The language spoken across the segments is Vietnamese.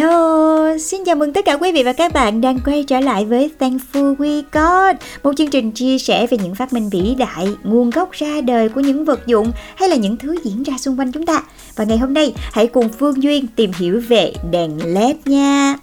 Hello, xin chào mừng tất cả quý vị và các bạn đang quay trở lại với Thankful We Got Một chương trình chia sẻ về những phát minh vĩ đại, nguồn gốc ra đời của những vật dụng hay là những thứ diễn ra xung quanh chúng ta. Và ngày hôm nay hãy cùng Phương Duyên tìm hiểu về đèn LED nha.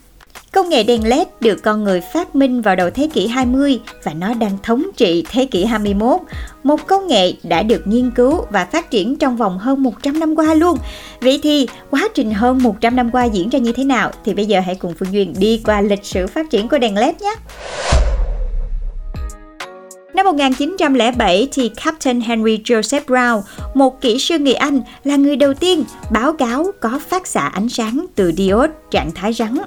Công nghệ đèn LED được con người phát minh vào đầu thế kỷ 20 và nó đang thống trị thế kỷ 21. Một công nghệ đã được nghiên cứu và phát triển trong vòng hơn 100 năm qua luôn. Vậy thì quá trình hơn 100 năm qua diễn ra như thế nào thì bây giờ hãy cùng Phương Duyên đi qua lịch sử phát triển của đèn LED nhé. Năm 1907 thì Captain Henry Joseph Brown, một kỹ sư người Anh, là người đầu tiên báo cáo có phát xạ ánh sáng từ diode trạng thái rắn.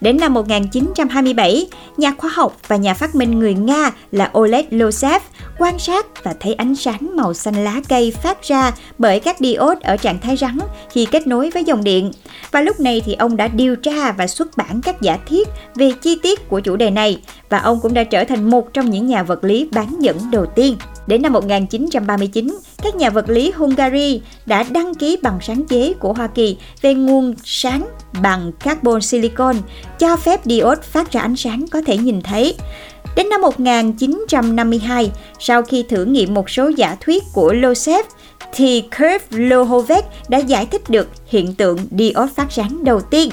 Đến năm 1927, nhà khoa học và nhà phát minh người Nga là Oleg Losev quan sát và thấy ánh sáng màu xanh lá cây phát ra bởi các diode ở trạng thái rắn khi kết nối với dòng điện. Và lúc này thì ông đã điều tra và xuất bản các giả thiết về chi tiết của chủ đề này và ông cũng đã trở thành một trong những nhà vật lý bán dẫn đầu tiên. Đến năm 1939, các nhà vật lý Hungary đã đăng ký bằng sáng chế của Hoa Kỳ về nguồn sáng bằng carbon silicon cho phép diode phát ra ánh sáng có thể nhìn thấy. Đến năm 1952, sau khi thử nghiệm một số giả thuyết của Losev, thì Kurt Lohovec đã giải thích được hiện tượng diode phát sáng đầu tiên.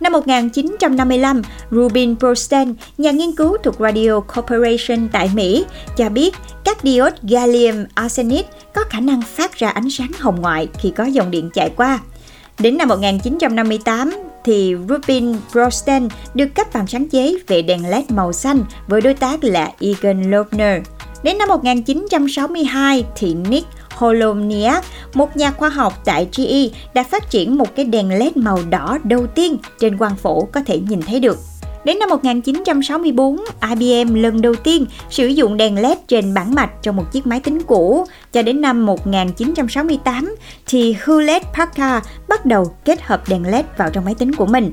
Năm 1955, Rubin Brosten, nhà nghiên cứu thuộc Radio Corporation tại Mỹ, cho biết các diode gallium arsenide có khả năng phát ra ánh sáng hồng ngoại khi có dòng điện chạy qua. Đến năm 1958 thì Rubin Brosten được cấp bằng sáng chế về đèn LED màu xanh với đối tác là Egan Loebner. Đến năm 1962 thì Nick Holomniak, một nhà khoa học tại GE, đã phát triển một cái đèn LED màu đỏ đầu tiên trên quang phổ có thể nhìn thấy được. Đến năm 1964, IBM lần đầu tiên sử dụng đèn LED trên bảng mạch trong một chiếc máy tính cũ. Cho đến năm 1968 thì Hewlett Packard bắt đầu kết hợp đèn LED vào trong máy tính của mình.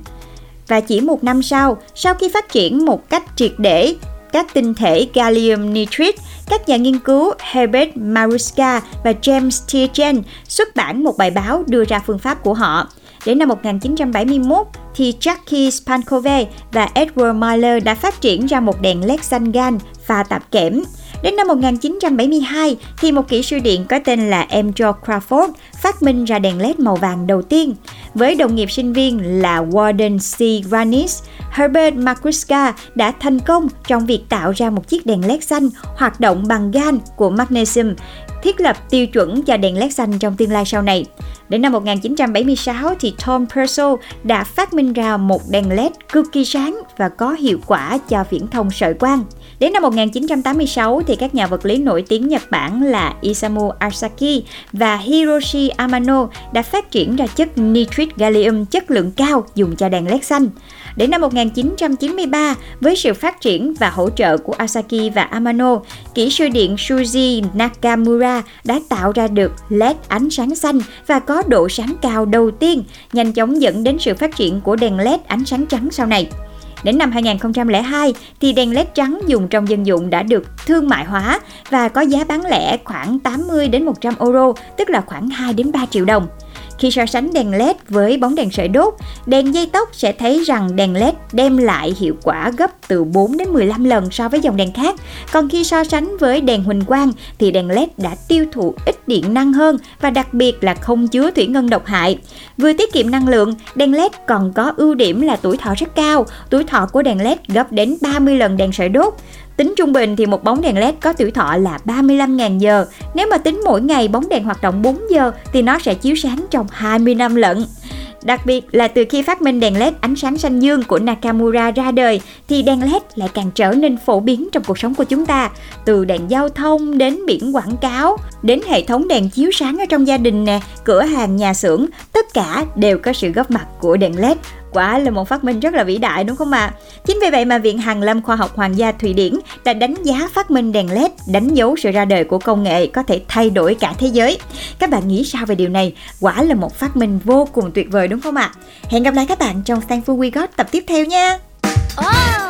Và chỉ một năm sau, sau khi phát triển một cách triệt để các tinh thể gallium nitride, các nhà nghiên cứu Herbert Maruska và James Tietjen xuất bản một bài báo đưa ra phương pháp của họ. Đến năm 1971 thì Jackie Spankove và Edward Miller đã phát triển ra một đèn LED xanh gan pha tạp kẽm. Đến năm 1972 thì một kỹ sư điện có tên là em Joe Crawford phát minh ra đèn LED màu vàng đầu tiên. Với đồng nghiệp sinh viên là Warden C. Granis, Herbert Makruska đã thành công trong việc tạo ra một chiếc đèn LED xanh hoạt động bằng gan của magnesium, thiết lập tiêu chuẩn cho đèn LED xanh trong tương lai sau này. Đến năm 1976 thì Tom Purcell đã phát minh ra một đèn LED cực kỳ sáng và có hiệu quả cho viễn thông sợi quang. Đến năm 1986 thì các nhà vật lý nổi tiếng Nhật Bản là Isamu Asaki và Hiroshi Amano đã phát triển ra chất nitrit gallium chất lượng cao dùng cho đèn LED xanh. Đến năm 1993, với sự phát triển và hỗ trợ của Asaki và Amano, kỹ sư điện Shuji Nakamura đã tạo ra được LED ánh sáng xanh và có độ sáng cao đầu tiên, nhanh chóng dẫn đến sự phát triển của đèn LED ánh sáng trắng sau này. Đến năm 2002 thì đèn LED trắng dùng trong dân dụng đã được thương mại hóa và có giá bán lẻ khoảng 80 đến 100 euro, tức là khoảng 2 đến 3 triệu đồng. Khi so sánh đèn LED với bóng đèn sợi đốt, đèn dây tóc sẽ thấy rằng đèn LED đem lại hiệu quả gấp từ 4 đến 15 lần so với dòng đèn khác. Còn khi so sánh với đèn huỳnh quang thì đèn LED đã tiêu thụ ít điện năng hơn và đặc biệt là không chứa thủy ngân độc hại. Vừa tiết kiệm năng lượng, đèn LED còn có ưu điểm là tuổi thọ rất cao. Tuổi thọ của đèn LED gấp đến 30 lần đèn sợi đốt. Tính trung bình thì một bóng đèn LED có tuổi thọ là 35.000 giờ. Nếu mà tính mỗi ngày bóng đèn hoạt động 4 giờ thì nó sẽ chiếu sáng trong 20 năm lận. Đặc biệt là từ khi phát minh đèn LED ánh sáng xanh dương của Nakamura ra đời thì đèn LED lại càng trở nên phổ biến trong cuộc sống của chúng ta. Từ đèn giao thông đến biển quảng cáo, đến hệ thống đèn chiếu sáng ở trong gia đình nè, cửa hàng nhà xưởng, tất cả đều có sự góp mặt của đèn LED quả là một phát minh rất là vĩ đại, đúng không ạ? À? Chính vì vậy mà Viện Hàn Lâm Khoa học Hoàng gia Thụy Điển đã đánh giá phát minh đèn LED, đánh dấu sự ra đời của công nghệ có thể thay đổi cả thế giới. Các bạn nghĩ sao về điều này? Quả là một phát minh vô cùng tuyệt vời, đúng không ạ? À? Hẹn gặp lại các bạn trong Thankful We Got tập tiếp theo nha! Oh!